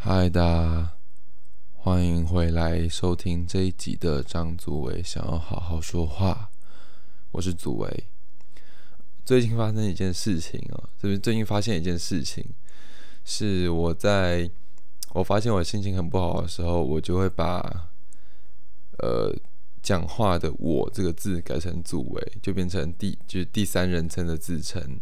嗨，大家欢迎回来收听这一集的张祖伟想要好好说话，我是祖伟。最近发生一件事情啊，就是最近发现一件事情，是我在我发现我心情很不好的时候，我就会把呃讲话的“我”这个字改成祖伟，就变成第就是第三人称的自称。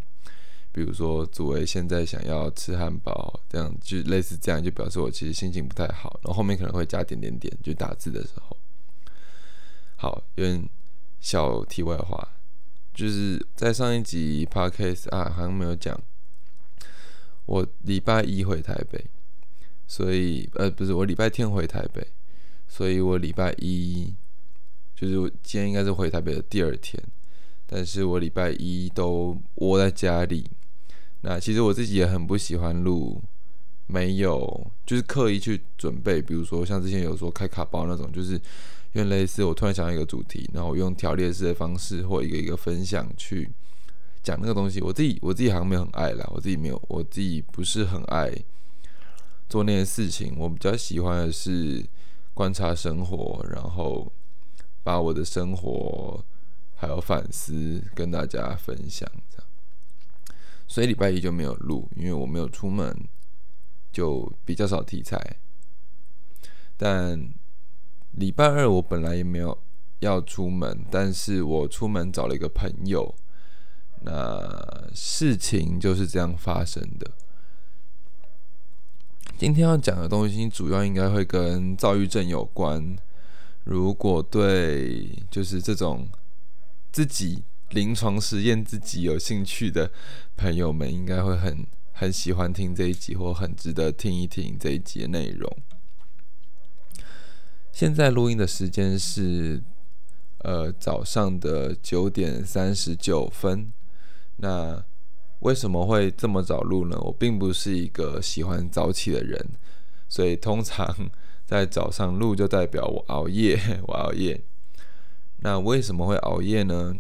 比如说，祖伟现在想要吃汉堡，这样就类似这样，就表示我其实心情不太好。然后后面可能会加点点点，就打字的时候。好，有点小题外话，就是在上一集 podcast 啊，好像没有讲，我礼拜一回台北，所以呃不是我礼拜天回台北，所以我礼拜一就是我今天应该是回台北的第二天，但是我礼拜一都窝在家里。那其实我自己也很不喜欢录，没有就是刻意去准备，比如说像之前有说开卡包那种，就是因为类似我突然想到一个主题，然后用条列式的方式或一个一个分享去讲那个东西。我自己我自己好像没有很爱啦，我自己没有，我自己不是很爱做那些事情。我比较喜欢的是观察生活，然后把我的生活还有反思跟大家分享。所以礼拜一就没有录，因为我没有出门，就比较少题材。但礼拜二我本来也没有要出门，但是我出门找了一个朋友，那事情就是这样发生的。今天要讲的东西主要应该会跟躁郁症有关。如果对就是这种自己。临床实验自己有兴趣的朋友们，应该会很很喜欢听这一集，或很值得听一听这一集的内容。现在录音的时间是呃早上的九点三十九分。那为什么会这么早录呢？我并不是一个喜欢早起的人，所以通常在早上录就代表我熬夜，我熬夜。那为什么会熬夜呢？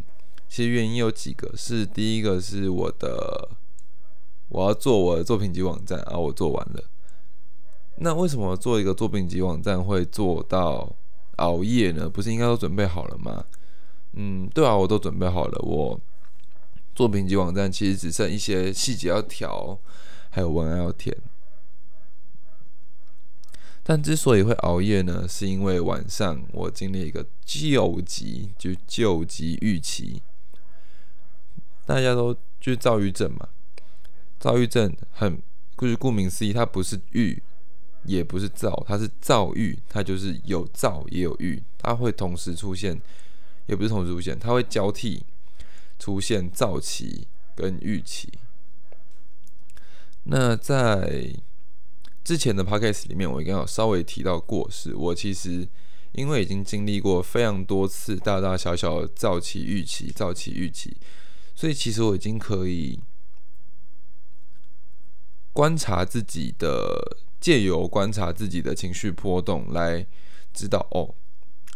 其实原因有几个，是第一个是我的，我要做我的作品集网站啊，我做完了。那为什么做一个作品集网站会做到熬夜呢？不是应该都准备好了吗？嗯，对啊，我都准备好了。我作品集网站其实只剩一些细节要调，还有文案要填。但之所以会熬夜呢，是因为晚上我经历一个救急，就救急预期。大家都就是躁郁症嘛，躁郁症很就是顾名思义，它不是郁，也不是躁，它是躁郁，它就是有躁也有郁，它会同时出现，也不是同时出现，它会交替出现躁期跟郁期。那在之前的 podcast 里面，我应该有稍微提到过，是我其实因为已经经历过非常多次大大小小的躁期、郁期、躁期、郁期。所以其实我已经可以观察自己的，借由观察自己的情绪波动来知道哦，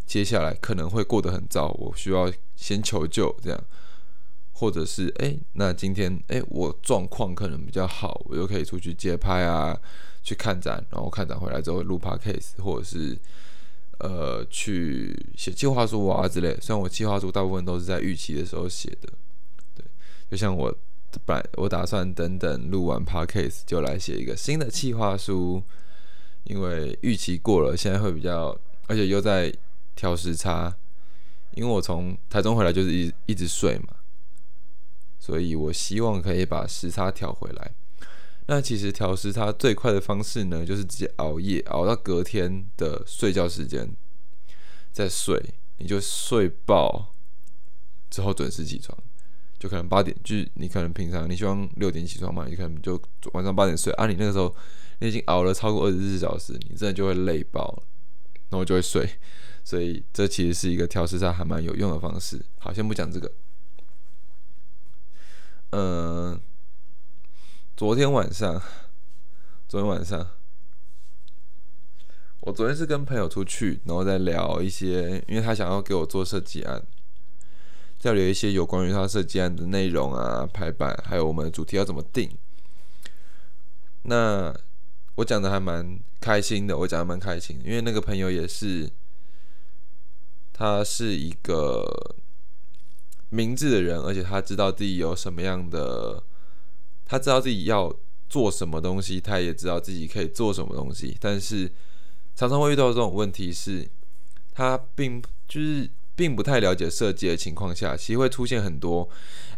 接下来可能会过得很糟，我需要先求救这样，或者是哎，那今天哎我状况可能比较好，我又可以出去接拍啊，去看展，然后看展回来之后录 podcast，或者是呃去写计划书啊之类。虽然我计划书大部分都是在预期的时候写的。就像我本我打算等等录完 podcast 就来写一个新的企划书，因为预期过了，现在会比较，而且又在调时差，因为我从台中回来就是一一直睡嘛，所以我希望可以把时差调回来。那其实调时差最快的方式呢，就是直接熬夜，熬到隔天的睡觉时间再睡，你就睡爆之后准时起床。就可能八点，就是你可能平常你希望六点起床嘛，你可能就晚上八点睡啊。你那个时候你已经熬了超过二十四小时，你真的就会累爆，然后就会睡。所以这其实是一个调时差还蛮有用的方式。好，先不讲这个。嗯，昨天晚上，昨天晚上，我昨天是跟朋友出去，然后再聊一些，因为他想要给我做设计案。再聊一些有关于他设计案的内容啊、排版，还有我们的主题要怎么定。那我讲的还蛮开心的，我讲的蛮开心，因为那个朋友也是，他是一个明智的人，而且他知道自己有什么样的，他知道自己要做什么东西，他也知道自己可以做什么东西，但是常常会遇到这种问题是，他并就是。并不太了解设计的情况下，其实会出现很多，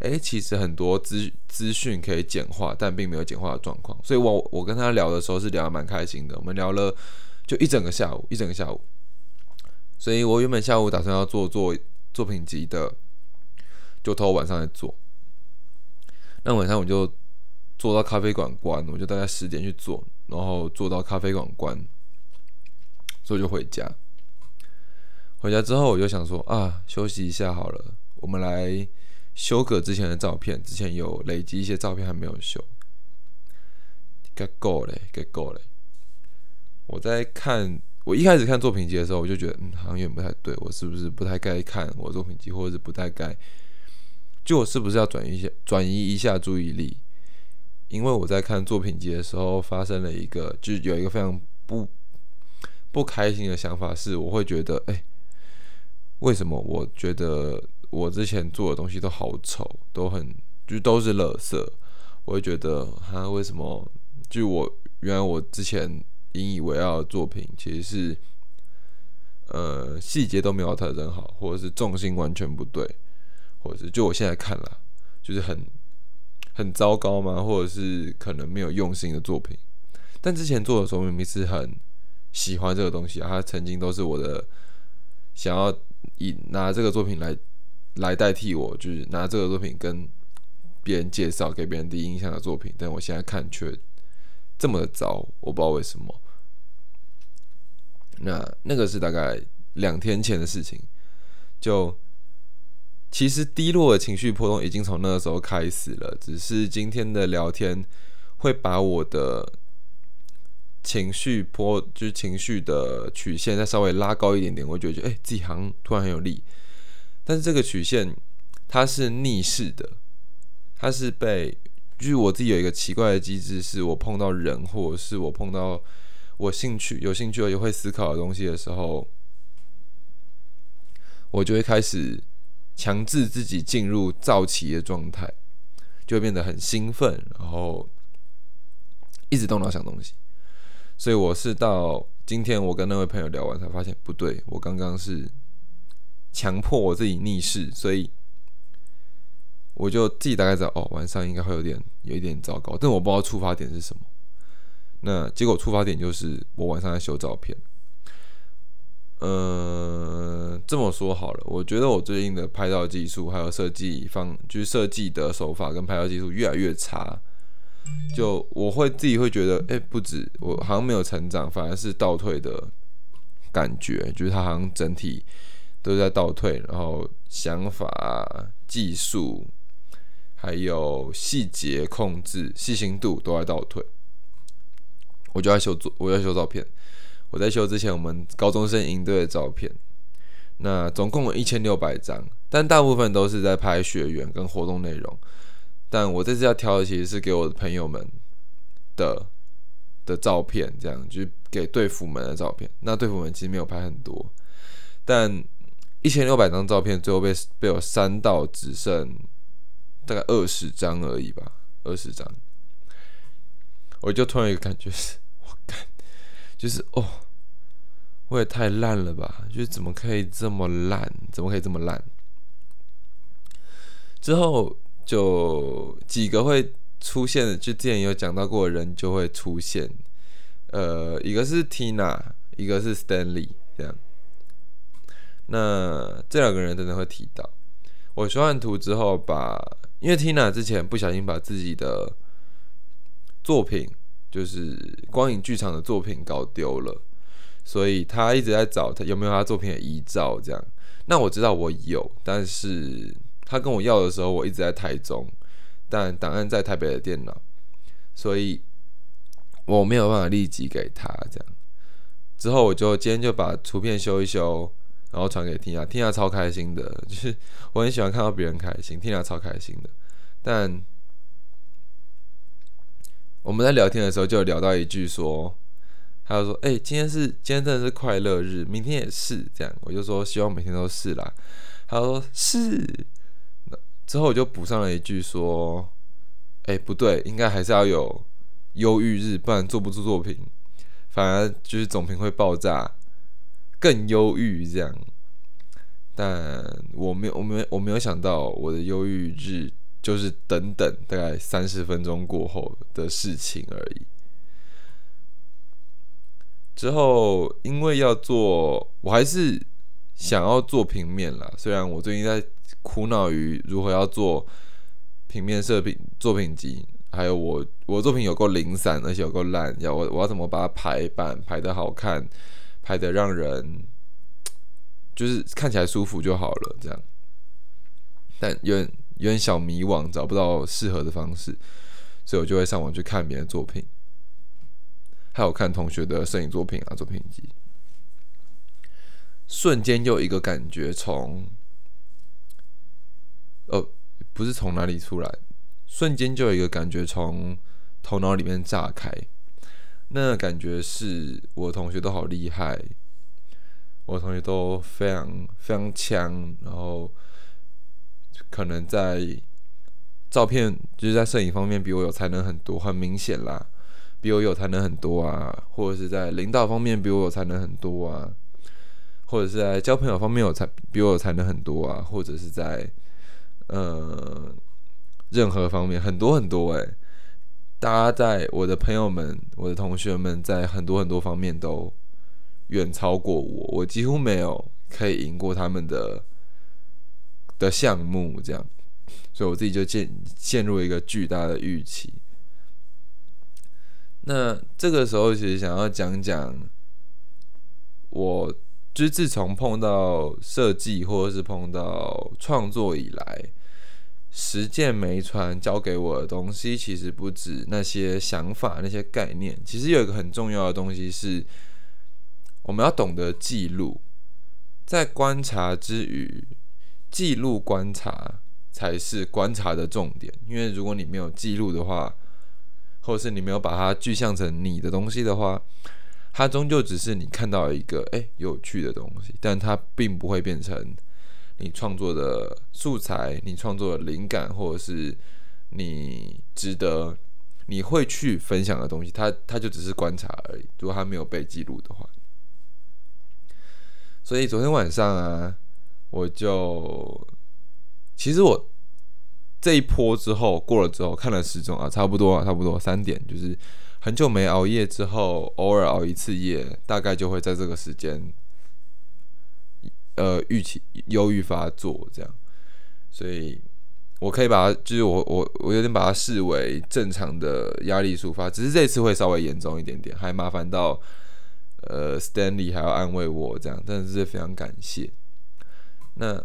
诶，其实很多资资讯可以简化，但并没有简化的状况。所以我我跟他聊的时候是聊的蛮开心的，我们聊了就一整个下午，一整个下午。所以我原本下午打算要做做作品集的，就拖晚上来做。那晚上我就做到咖啡馆关，我就大概十点去做，然后做到咖啡馆关，所以就回家。回家之后，我就想说啊，休息一下好了。我们来修改之前的照片，之前有累积一些照片还没有修，该够嘞，该够嘞。我在看，我一开始看作品集的时候，我就觉得嗯，好像有点不太对，我是不是不太该看我作品集，或者是不太该，就我是不是要转移一下，转移一下注意力？因为我在看作品集的时候，发生了一个，就有一个非常不不开心的想法，是我会觉得，哎。为什么我觉得我之前做的东西都好丑，都很就都是垃圾？我会觉得他为什么？就我原来我之前引以为傲的作品，其实是呃细节都没有特征好，或者是重心完全不对，或者是就我现在看了，就是很很糟糕吗？或者是可能没有用心的作品？但之前做的时候明明是很喜欢这个东西啊，它曾经都是我的想要。以拿这个作品来来代替我，就是拿这个作品跟别人介绍，给别人第一印象的作品，但我现在看却这么的糟，我不知道为什么。那那个是大概两天前的事情，就其实低落的情绪波动已经从那个时候开始了，只是今天的聊天会把我的。情绪波就是情绪的曲线再稍微拉高一点点，我觉得哎，自己好像突然很有力。但是这个曲线它是逆势的，它是被就是我自己有一个奇怪的机制，是我碰到人或者是我碰到我兴趣有兴趣而且会思考的东西的时候，我就会开始强制自己进入躁起的状态，就会变得很兴奋，然后一直动脑想东西。所以我是到今天，我跟那位朋友聊完才发现不对，我刚刚是强迫我自己逆势，所以我就自己大概知道哦，晚上应该会有点有一点糟糕，但我不知道触发点是什么。那结果触发点就是我晚上在修照片。嗯，这么说好了，我觉得我最近的拍照技术还有设计方，就是设计的手法跟拍照技术越来越差。就我会自己会觉得，哎，不止我好像没有成长，反而是倒退的感觉，就是他好像整体都在倒退，然后想法、技术还有细节控制、细心度都在倒退。我就在修做，我要修照片，我在修之前我们高中生营队的照片，那总共有一千六百张，但大部分都是在拍学员跟活动内容。但我这次要挑的其实是给我的朋友们的的照片，这样就是给队服们的照片。那队服们其实没有拍很多，但一千六百张照片最后被被我删到只剩大概二十张而已吧，二十张。我就突然一个感觉是，我干，就是哦，我也太烂了吧？就是怎么可以这么烂？怎么可以这么烂？之后。就几个会出现的，就之前有讲到过的人就会出现，呃，一个是 Tina，一个是 Stanley，这样。那这两个人真的会提到。我修完图之后，把因为 Tina 之前不小心把自己的作品，就是光影剧场的作品搞丢了，所以他一直在找他有没有他作品的遗照，这样。那我知道我有，但是。他跟我要的时候，我一直在台中，但档案在台北的电脑，所以我没有办法立即给他。这样之后，我就今天就把图片修一修，然后传给天雅。天雅超开心的，就是我很喜欢看到别人开心，天雅超开心的。但我们在聊天的时候，就聊到一句说：“他就说：“哎，今天是今天真的是快乐日，明天也是这样。”我就说：“希望每天都是啦。”他说：“是。”之后我就补上了一句说：“哎，不对，应该还是要有忧郁日，不然做不出作品，反而就是总评会爆炸，更忧郁这样。”但我没有，我没，我没有想到我的忧郁日就是等等大概三十分钟过后的事情而已。之后，因为要做，我还是想要做平面啦。虽然我最近在苦恼于如何要做平面设品作品集，还有我我作品有够零散，而且有够烂，要我我要怎么把它排版排的好看，排的让人就是看起来舒服就好了，这样。但有点有点小迷惘，找不到适合的方式，所以我就会上网去看别人作品。还有看同学的摄影作品啊，作品集，瞬间又一个感觉从，呃，不是从哪里出来，瞬间就有一个感觉从头脑里面炸开，那感觉是我同学都好厉害，我同学都非常非常强，然后可能在照片就是在摄影方面比我有才能很多，很明显啦。比我有才能很多啊，或者是在领导方面比我有才能很多啊，或者是在交朋友方面有才比我有才能很多啊，或者是在呃任何方面很多很多诶，大家在我的朋友们、我的同学们在很多很多方面都远超过我，我几乎没有可以赢过他们的的项目，这样，所以我自己就陷陷入一个巨大的预期。那这个时候，其实想要讲讲，我就是自从碰到设计或者是碰到创作以来，实践没传教给我的东西，其实不止那些想法、那些概念。其实有一个很重要的东西是，我们要懂得记录，在观察之余，记录观察才是观察的重点。因为如果你没有记录的话，或是你没有把它具象成你的东西的话，它终究只是你看到一个诶有趣的东西，但它并不会变成你创作的素材、你创作的灵感，或者是你值得你会去分享的东西。它它就只是观察而已。如果它没有被记录的话，所以昨天晚上啊，我就其实我。这一波之后过了之后，看了时钟啊，差不多啊，差不多三点，就是很久没熬夜之后，偶尔熬一次夜，大概就会在这个时间，呃，预期忧郁发作这样，所以我可以把它，就是我我我有点把它视为正常的压力抒发，只是这次会稍微严重一点点，还麻烦到呃，Stanley 还要安慰我这样，真的是非常感谢。那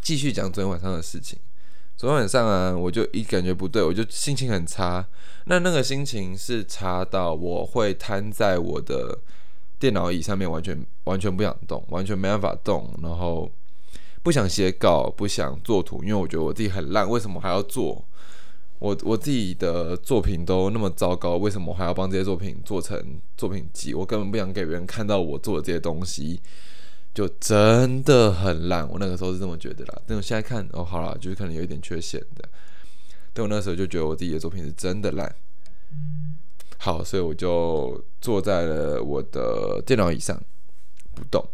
继续讲昨天晚上的事情。昨天晚上啊，我就一感觉不对，我就心情很差。那那个心情是差到我会瘫在我的电脑椅上面，完全完全不想动，完全没办法动，然后不想写稿，不想做图，因为我觉得我自己很烂，为什么还要做？我我自己的作品都那么糟糕，为什么还要帮这些作品做成作品集？我根本不想给别人看到我做的这些东西。就真的很烂，我那个时候是这么觉得啦。但我现在看，哦，好了，就是可能有一点缺陷的。但我那时候就觉得我自己的作品是真的烂。好，所以我就坐在了我的电脑椅上不动。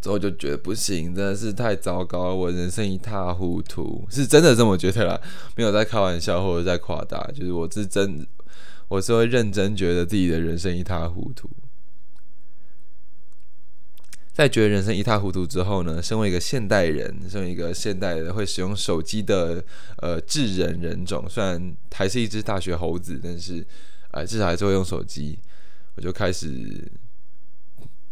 之后就觉得不行，真的是太糟糕了，我人生一塌糊涂，是真的这么觉得啦，没有在开玩笑或者在夸大，就是我是真，我是会认真觉得自己的人生一塌糊涂。在觉得人生一塌糊涂之后呢，身为一个现代人，身为一个现代的会使用手机的呃智人人种，虽然还是一只大学猴子，但是呃至少还是会用手机。我就开始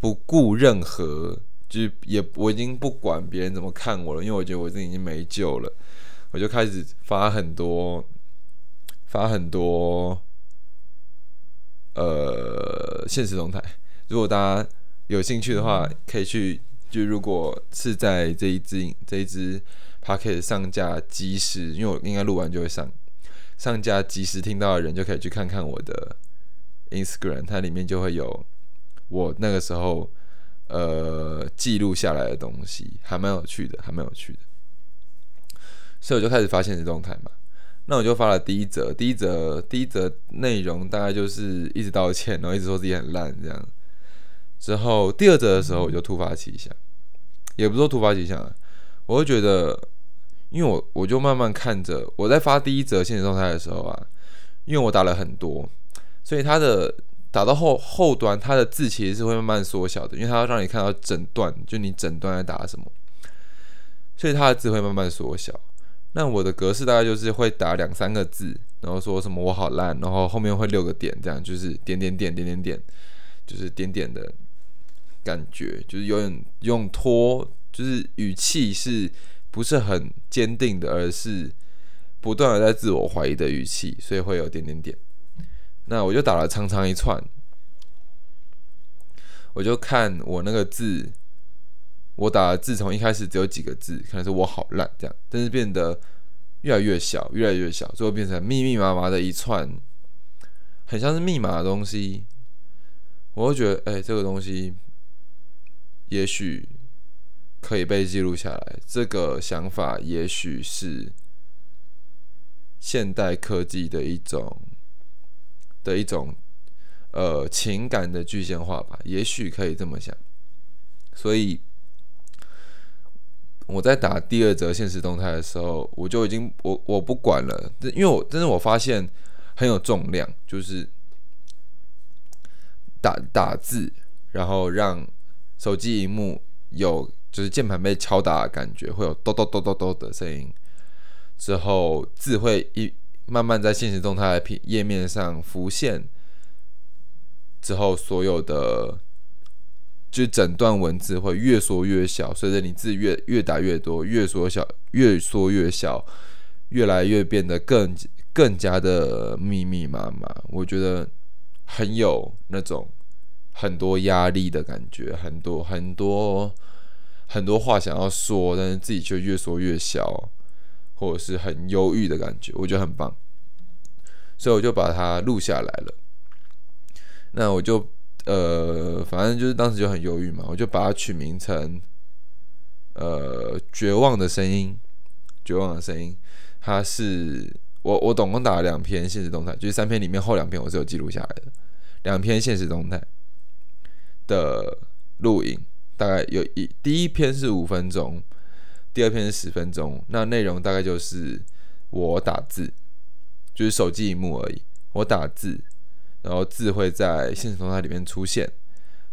不顾任何，就是也我已经不管别人怎么看我了，因为我觉得我自己已经没救了。我就开始发很多发很多呃现实动态，如果大家。有兴趣的话，可以去。就如果是在这一支这一支 p o c k e t 上架及时，因为我应该录完就会上上架及时听到的人，就可以去看看我的 Instagram，它里面就会有我那个时候呃记录下来的东西，还蛮有趣的，还蛮有趣的。所以我就开始发现实动态嘛，那我就发了第一则，第一则第一则内容大概就是一直道歉，然后一直说自己很烂这样。之后第二则的时候，我就突发奇想，也不是说突发奇想，我会觉得，因为我我就慢慢看着我在发第一则现实状态的时候啊，因为我打了很多，所以它的打到后后端，它的字其实是会慢慢缩小的，因为它要让你看到整段，就你整段在打什么，所以它的字会慢慢缩小。那我的格式大概就是会打两三个字，然后说什么我好烂，然后后面会六个点，这样就是点点点点点点，就是点点的。感觉就是有点用拖，就是语气是不是很坚定的，而是不断的在自我怀疑的语气，所以会有点点点。那我就打了长长一串，我就看我那个字，我打的字从一开始只有几个字，可能是我好烂这样，但是变得越来越小，越来越小，最后变成密密麻麻的一串，很像是密码的东西。我会觉得，哎，这个东西。也许可以被记录下来，这个想法也许是现代科技的一种的一种呃情感的具象化吧，也许可以这么想。所以我在打第二则现实动态的时候，我就已经我我不管了，因为我真的我发现很有重量，就是打打字，然后让。手机荧幕有就是键盘被敲打的感觉，会有咚咚咚咚咚的声音。之后字会一慢慢在现实动态的页面上浮现。之后所有的就整段文字会越缩越小，随着你字越越打越多，越缩小越缩越小，越来越变得更更加的密密麻麻。我觉得很有那种。很多压力的感觉，很多很多很多话想要说，但是自己却越说越小，或者是很忧郁的感觉，我觉得很棒，所以我就把它录下来了。那我就呃，反正就是当时就很忧郁嘛，我就把它取名成呃绝望的声音，绝望的声音。它是我我总共打了两篇现实动态，就是三篇里面后两篇我是有记录下来的，两篇现实动态。的录影大概有一第一篇是五分钟，第二篇是十分钟。那内容大概就是我打字，就是手机荧幕而已。我打字，然后字会在现实动态里面出现。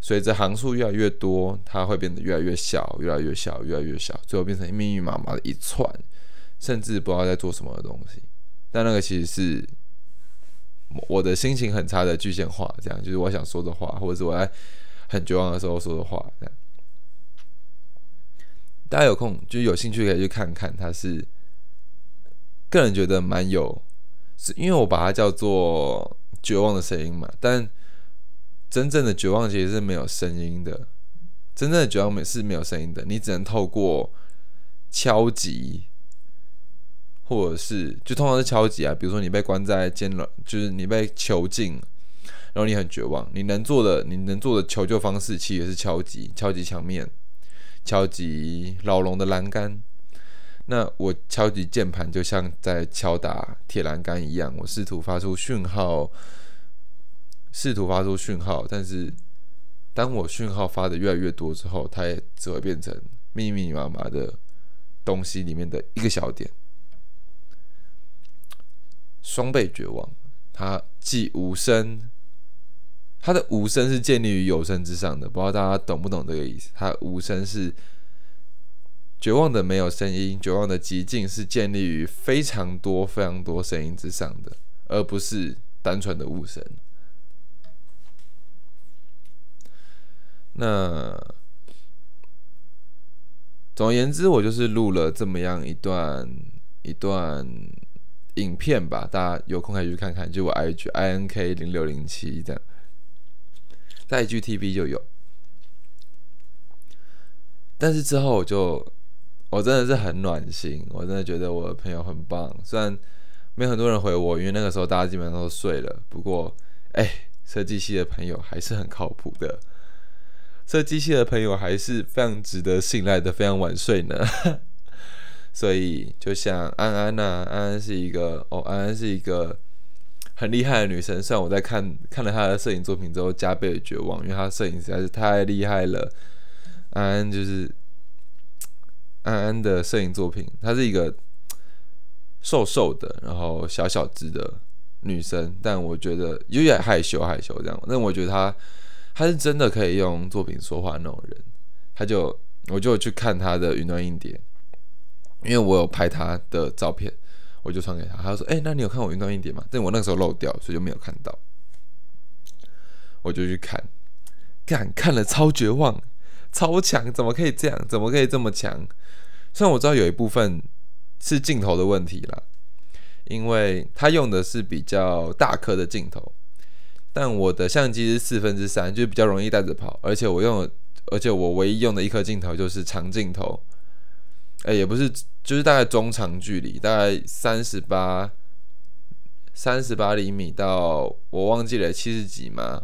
随着行数越来越多，它会变得越来越小，越来越小，越来越小，最后变成密密麻麻的一串，甚至不知道在做什么的东西。但那个其实是我的心情很差的具象化，这样就是我想说的话，或者是我在。很绝望的时候说的话，这样大家有空就有兴趣可以去看看。他是个人觉得蛮有，是因为我把它叫做绝望的声音嘛。但真正的绝望其实是没有声音的，真正的绝望是没有声音的。你只能透过敲击，或者是就通常是敲击啊。比如说你被关在监牢，就是你被囚禁。然后你很绝望，你能做的，你能做的求救方式其实是敲击，敲击墙面，敲击牢笼的栏杆。那我敲击键盘就像在敲打铁栏杆一样，我试图发出讯号，试图发出讯号。但是当我讯号发的越来越多之后，它也只会变成密密麻麻的东西里面的一个小点。双倍绝望，它既无声。它的无声是建立于有声之上的，不知道大家懂不懂这个意思？它无声是绝望的，没有声音；绝望的极境是建立于非常多、非常多声音之上的，而不是单纯的无声。那总而言之，我就是录了这么样一段一段影片吧，大家有空可以去看看，就我 i g i n k 零六零七这样。在 GTV 就有，但是之后我就我真的是很暖心，我真的觉得我的朋友很棒。虽然没有很多人回我，因为那个时候大家基本上都睡了。不过，哎，设计系的朋友还是很靠谱的，设计系的朋友还是非常值得信赖的，非常晚睡呢。所以就像安安呐，安安是一个哦，安安是一个很厉害的女生。虽然我在看看了她的摄影作品之后加倍的绝望，因为她摄影实在是太厉害了。安安就是安安的摄影作品，她是一个瘦瘦的，然后小小只的女生，但我觉得有点害羞害羞这样。但我觉得她她是真的可以用作品说话那种人。她就我就去看她的云端硬碟。因为我有拍她的照片，我就传给他。他说：“哎，那你有看我云端硬碟吗？”但我那个时候漏掉，所以就没有看到。我就去看，看看了超绝望，超强，怎么可以这样？怎么可以这么强？虽然我知道有一部分是镜头的问题啦，因为他用的是比较大颗的镜头，但我的相机是四分之三，就比较容易带着跑。而且我用，而且我唯一用的一颗镜头就是长镜头。哎，也不是，就是大概中长距离，大概三十八、三十八厘米到我忘记了七十几嘛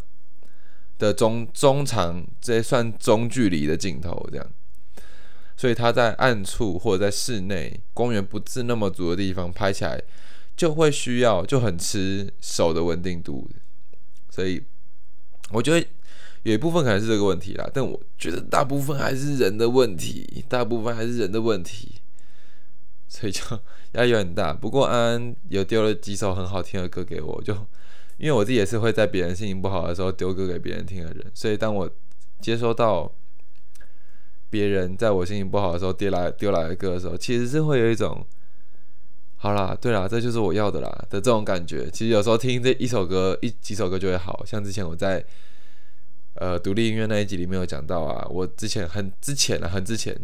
的中中长，这算中距离的镜头这样。所以它在暗处或者在室内光源不是那么足的地方拍起来，就会需要就很吃手的稳定度。所以我觉得。有一部分可能是这个问题啦，但我觉得大部分还是人的问题，大部分还是人的问题，所以就 压力很大。不过安安有丢了几首很好听的歌给我，就因为我自己也是会在别人心情不好的时候丢歌给别人听的人，所以当我接收到别人在我心情不好的时候丢来丢来的歌的时候，其实是会有一种好啦，对啦，这就是我要的啦的这种感觉。其实有时候听这一首歌一几首歌就会好像之前我在。呃，独立音乐那一集里面有讲到啊，我之前很之前啊，很之前，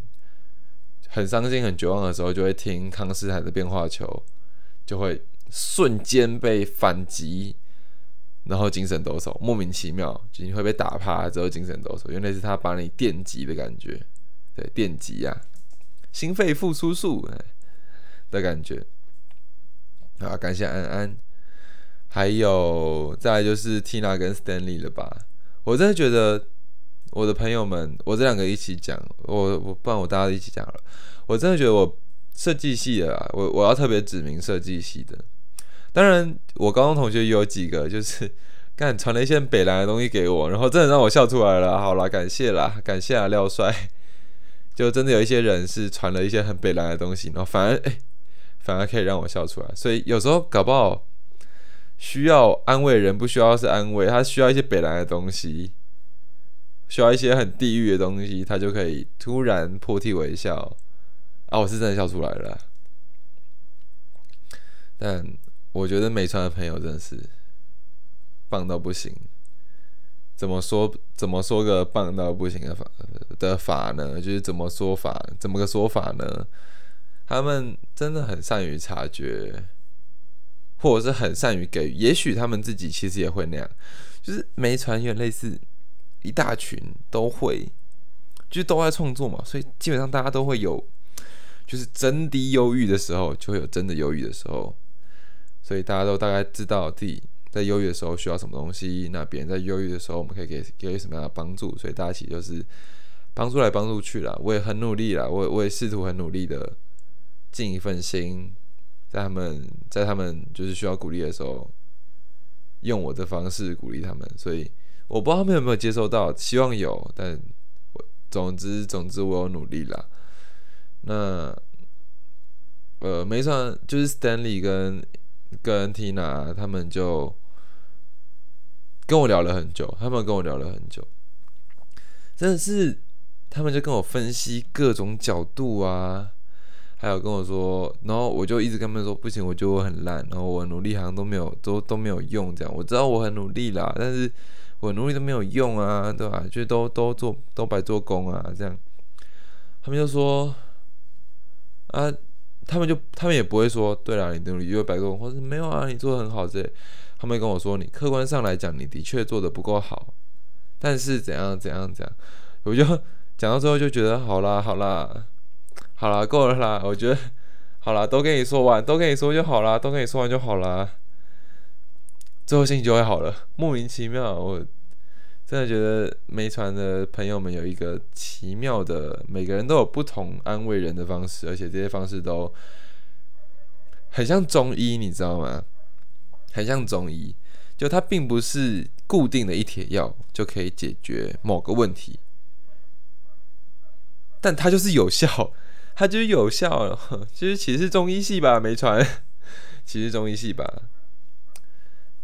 很伤心、很绝望的时候，就会听康斯坦的变化球，就会瞬间被反击，然后精神抖擞，莫名其妙，就你会被打趴之后精神抖擞，原来是他把你电击的感觉，对，电击啊，心肺复苏术。的感觉，啊，感谢安安，还有再来就是 Tina 跟 Stanley 了吧。我真的觉得我的朋友们，我这两个一起讲，我我不然我大家一起讲了。我真的觉得我设计系的啊，我我要特别指明设计系的。当然，我高中同学有几个就是 干传了一些北蓝的东西给我，然后真的让我笑出来了。好了，感谢啦，感谢啊廖帅。就真的有一些人是传了一些很北蓝的东西，然后反而哎，反而可以让我笑出来。所以有时候搞不好。需要安慰人，不需要是安慰，他需要一些北来的东西，需要一些很地狱的东西，他就可以突然破涕为笑啊！我是真的笑出来了。但我觉得美川的朋友真的是棒到不行。怎么说？怎么说个棒到不行的法的法呢？就是怎么说法？怎么个说法呢？他们真的很善于察觉。或者是很善于给予，也许他们自己其实也会那样，就是没传有点类似一大群都会，就是都在创作嘛，所以基本上大家都会有，就是真的忧郁的时候，就会有真的忧郁的时候，所以大家都大概知道自己在忧郁的时候需要什么东西，那别人在忧郁的时候，我们可以给给予什么样的帮助，所以大家其实就是帮助来帮助去了。我也很努力了，我我也试图很努力的尽一份心。在他们在他们就是需要鼓励的时候，用我的方式鼓励他们，所以我不知道他们有没有接收到，希望有，但我总之总之我有努力啦。那呃，没错，就是 Stanley 跟跟 Tina 他们就跟我聊了很久，他们跟我聊了很久，真的是他们就跟我分析各种角度啊。还有跟我说，然后我就一直跟他们说不行，我觉得我很烂，然后我努力好像都没有都都没有用，这样我知道我很努力啦，但是我努力都没有用啊，对吧？就都都做都白做工啊，这样。他们就说啊，他们就他们也不会说，对啦，你努力又白做工，或者没有啊，你做的很好这。他们跟我说，你客观上来讲，你的确做的不够好，但是怎样怎样怎样，我就讲到最后就觉得好啦好啦。好了，够了啦！我觉得好了，都跟你说完，都跟你说就好了，都跟你说完就好了。最后心情就会好了，莫名其妙。我真的觉得没传的朋友们有一个奇妙的，每个人都有不同安慰人的方式，而且这些方式都很像中医，你知道吗？很像中医，就它并不是固定的一帖药就可以解决某个问题，但它就是有效，它就是有效了。其实其实中医系吧，没传，其实中医系吧。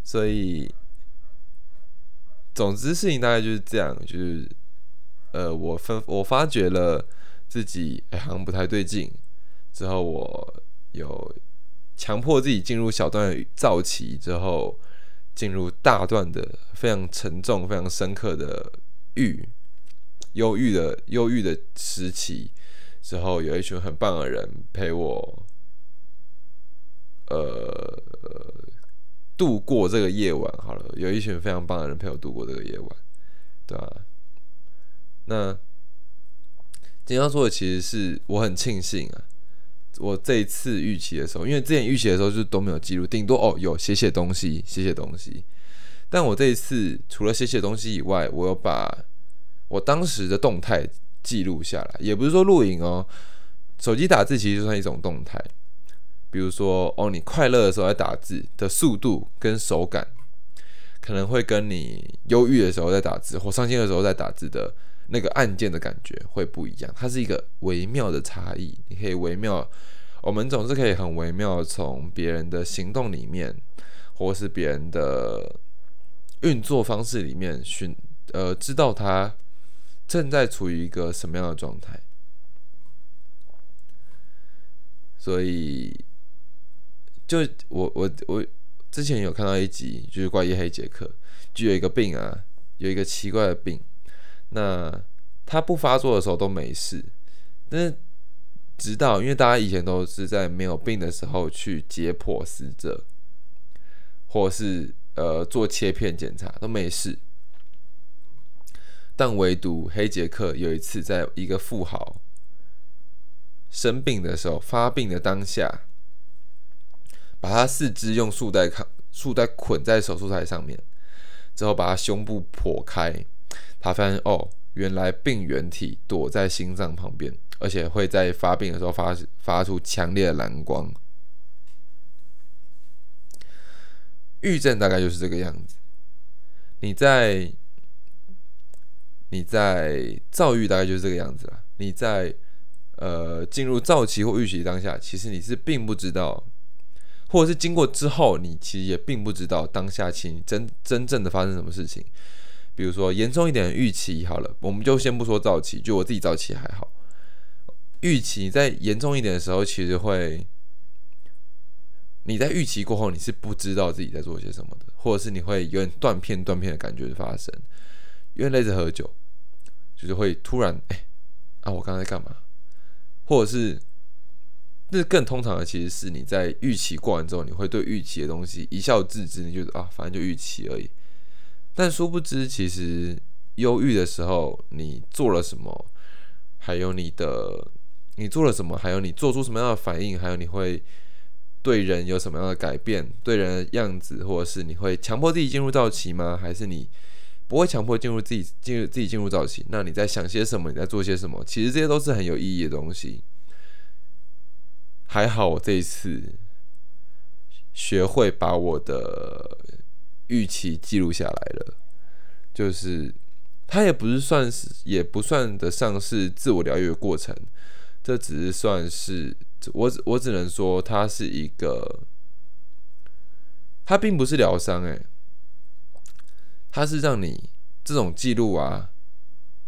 所以，总之事情大概就是这样，就是，呃，我分我发觉了自己好像不太对劲，之后我有强迫自己进入小段躁期，之后进入大段的非常沉重、非常深刻的郁忧郁的忧郁的时期，之后有一群很棒的人陪我，呃。度过这个夜晚好了，有一群非常棒的人陪我度过这个夜晚，对吧？那今天要说的其实是我很庆幸啊，我这一次预期的时候，因为之前预期的时候就都没有记录，顶多哦有写写东西，写写东西。但我这一次除了写写东西以外，我有把我当时的动态记录下来，也不是说录影哦，手机打字其实就算一种动态。比如说，哦，你快乐的时候在打字的速度跟手感，可能会跟你忧郁的时候在打字或伤心的时候在打字的那个按键的感觉会不一样。它是一个微妙的差异，你可以微妙，我们总是可以很微妙从别人的行动里面，或是别人的运作方式里面寻，呃，知道他正在处于一个什么样的状态，所以。就我我我之前有看到一集，就是关于黑杰克，就有一个病啊，有一个奇怪的病，那他不发作的时候都没事，但是直到因为大家以前都是在没有病的时候去解剖死者，或是呃做切片检查都没事，但唯独黑杰克有一次在一个富豪生病的时候发病的当下。把他四肢用束带捆束带捆在手术台上面，之后把他胸部剖开，他发现哦，原来病原体躲在心脏旁边，而且会在发病的时候发发出强烈的蓝光。郁症大概就是这个样子。你在你在躁郁大概就是这个样子了。你在呃进入躁期或预期当下，其实你是并不知道。或者是经过之后，你其实也并不知道当下其真真正的发生什么事情。比如说严重一点的预期，好了，我们就先不说早期，就我自己早期还好。预期在严重一点的时候，其实会你在预期过后，你是不知道自己在做些什么的，或者是你会有点断片断片的感觉发生。因为类似喝酒，就是会突然哎啊，我刚才在干嘛？或者是。那更通常的其实是你在预期过完之后，你会对预期的东西一笑置之，你觉得啊，反正就预期而已。但殊不知，其实忧郁的时候，你做了什么，还有你的你做了什么，还有你做出什么样的反应，还有你会对人有什么样的改变，对人的样子，或者是你会强迫自己进入到期吗？还是你不会强迫进入自己进入自己进入造期？那你在想些什么？你在做些什么？其实这些都是很有意义的东西。还好，我这一次学会把我的预期记录下来了。就是它也不是算是，也不算得上是自我疗愈的过程，这只是算是我只我只能说，它是一个，它并不是疗伤，诶，它是让你这种记录啊，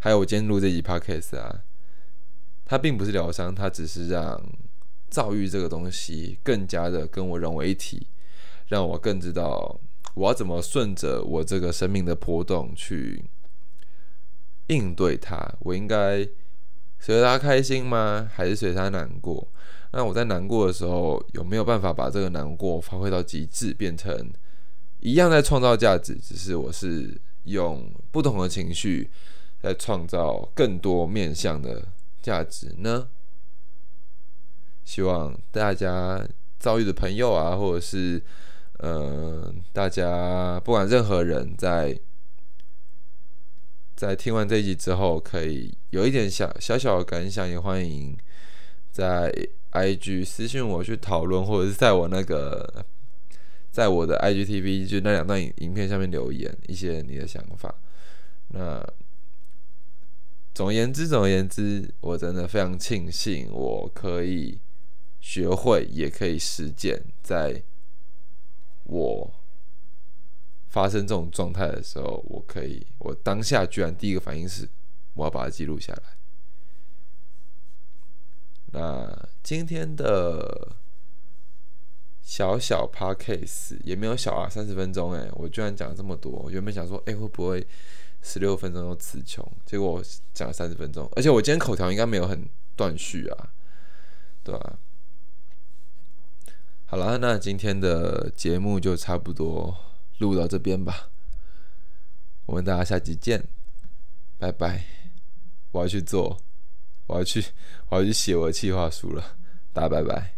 还有我今天录这集 podcast 啊，它并不是疗伤，它只是让。躁郁这个东西更加的跟我融为一体，让我更知道我要怎么顺着我这个生命的波动去应对它。我应该随着他开心吗？还是随他难过？那我在难过的时候有没有办法把这个难过发挥到极致，变成一样在创造价值？只是我是用不同的情绪在创造更多面向的价值呢？希望大家遭遇的朋友啊，或者是呃，大家不管任何人在在听完这一集之后，可以有一点小小小的感想，也欢迎在 IG 私信我去讨论，或者是在我那个在我的 IGTV 就那两段影影片下面留言一些你的想法。那。总而言之，总而言之，我真的非常庆幸，我可以学会，也可以实践。在我发生这种状态的时候，我可以，我当下居然第一个反应是，我要把它记录下来。那今天的小小 p a r c a s e 也没有小啊，三十分钟哎，我居然讲了这么多。原本想说，哎，会不会？十六分钟都词穷，结果我讲了三十分钟，而且我今天口条应该没有很断续啊，对吧？好了，那今天的节目就差不多录到这边吧，我们大家下集见，拜拜！我要去做，我要去，我要去写我的计划书了，大家拜拜。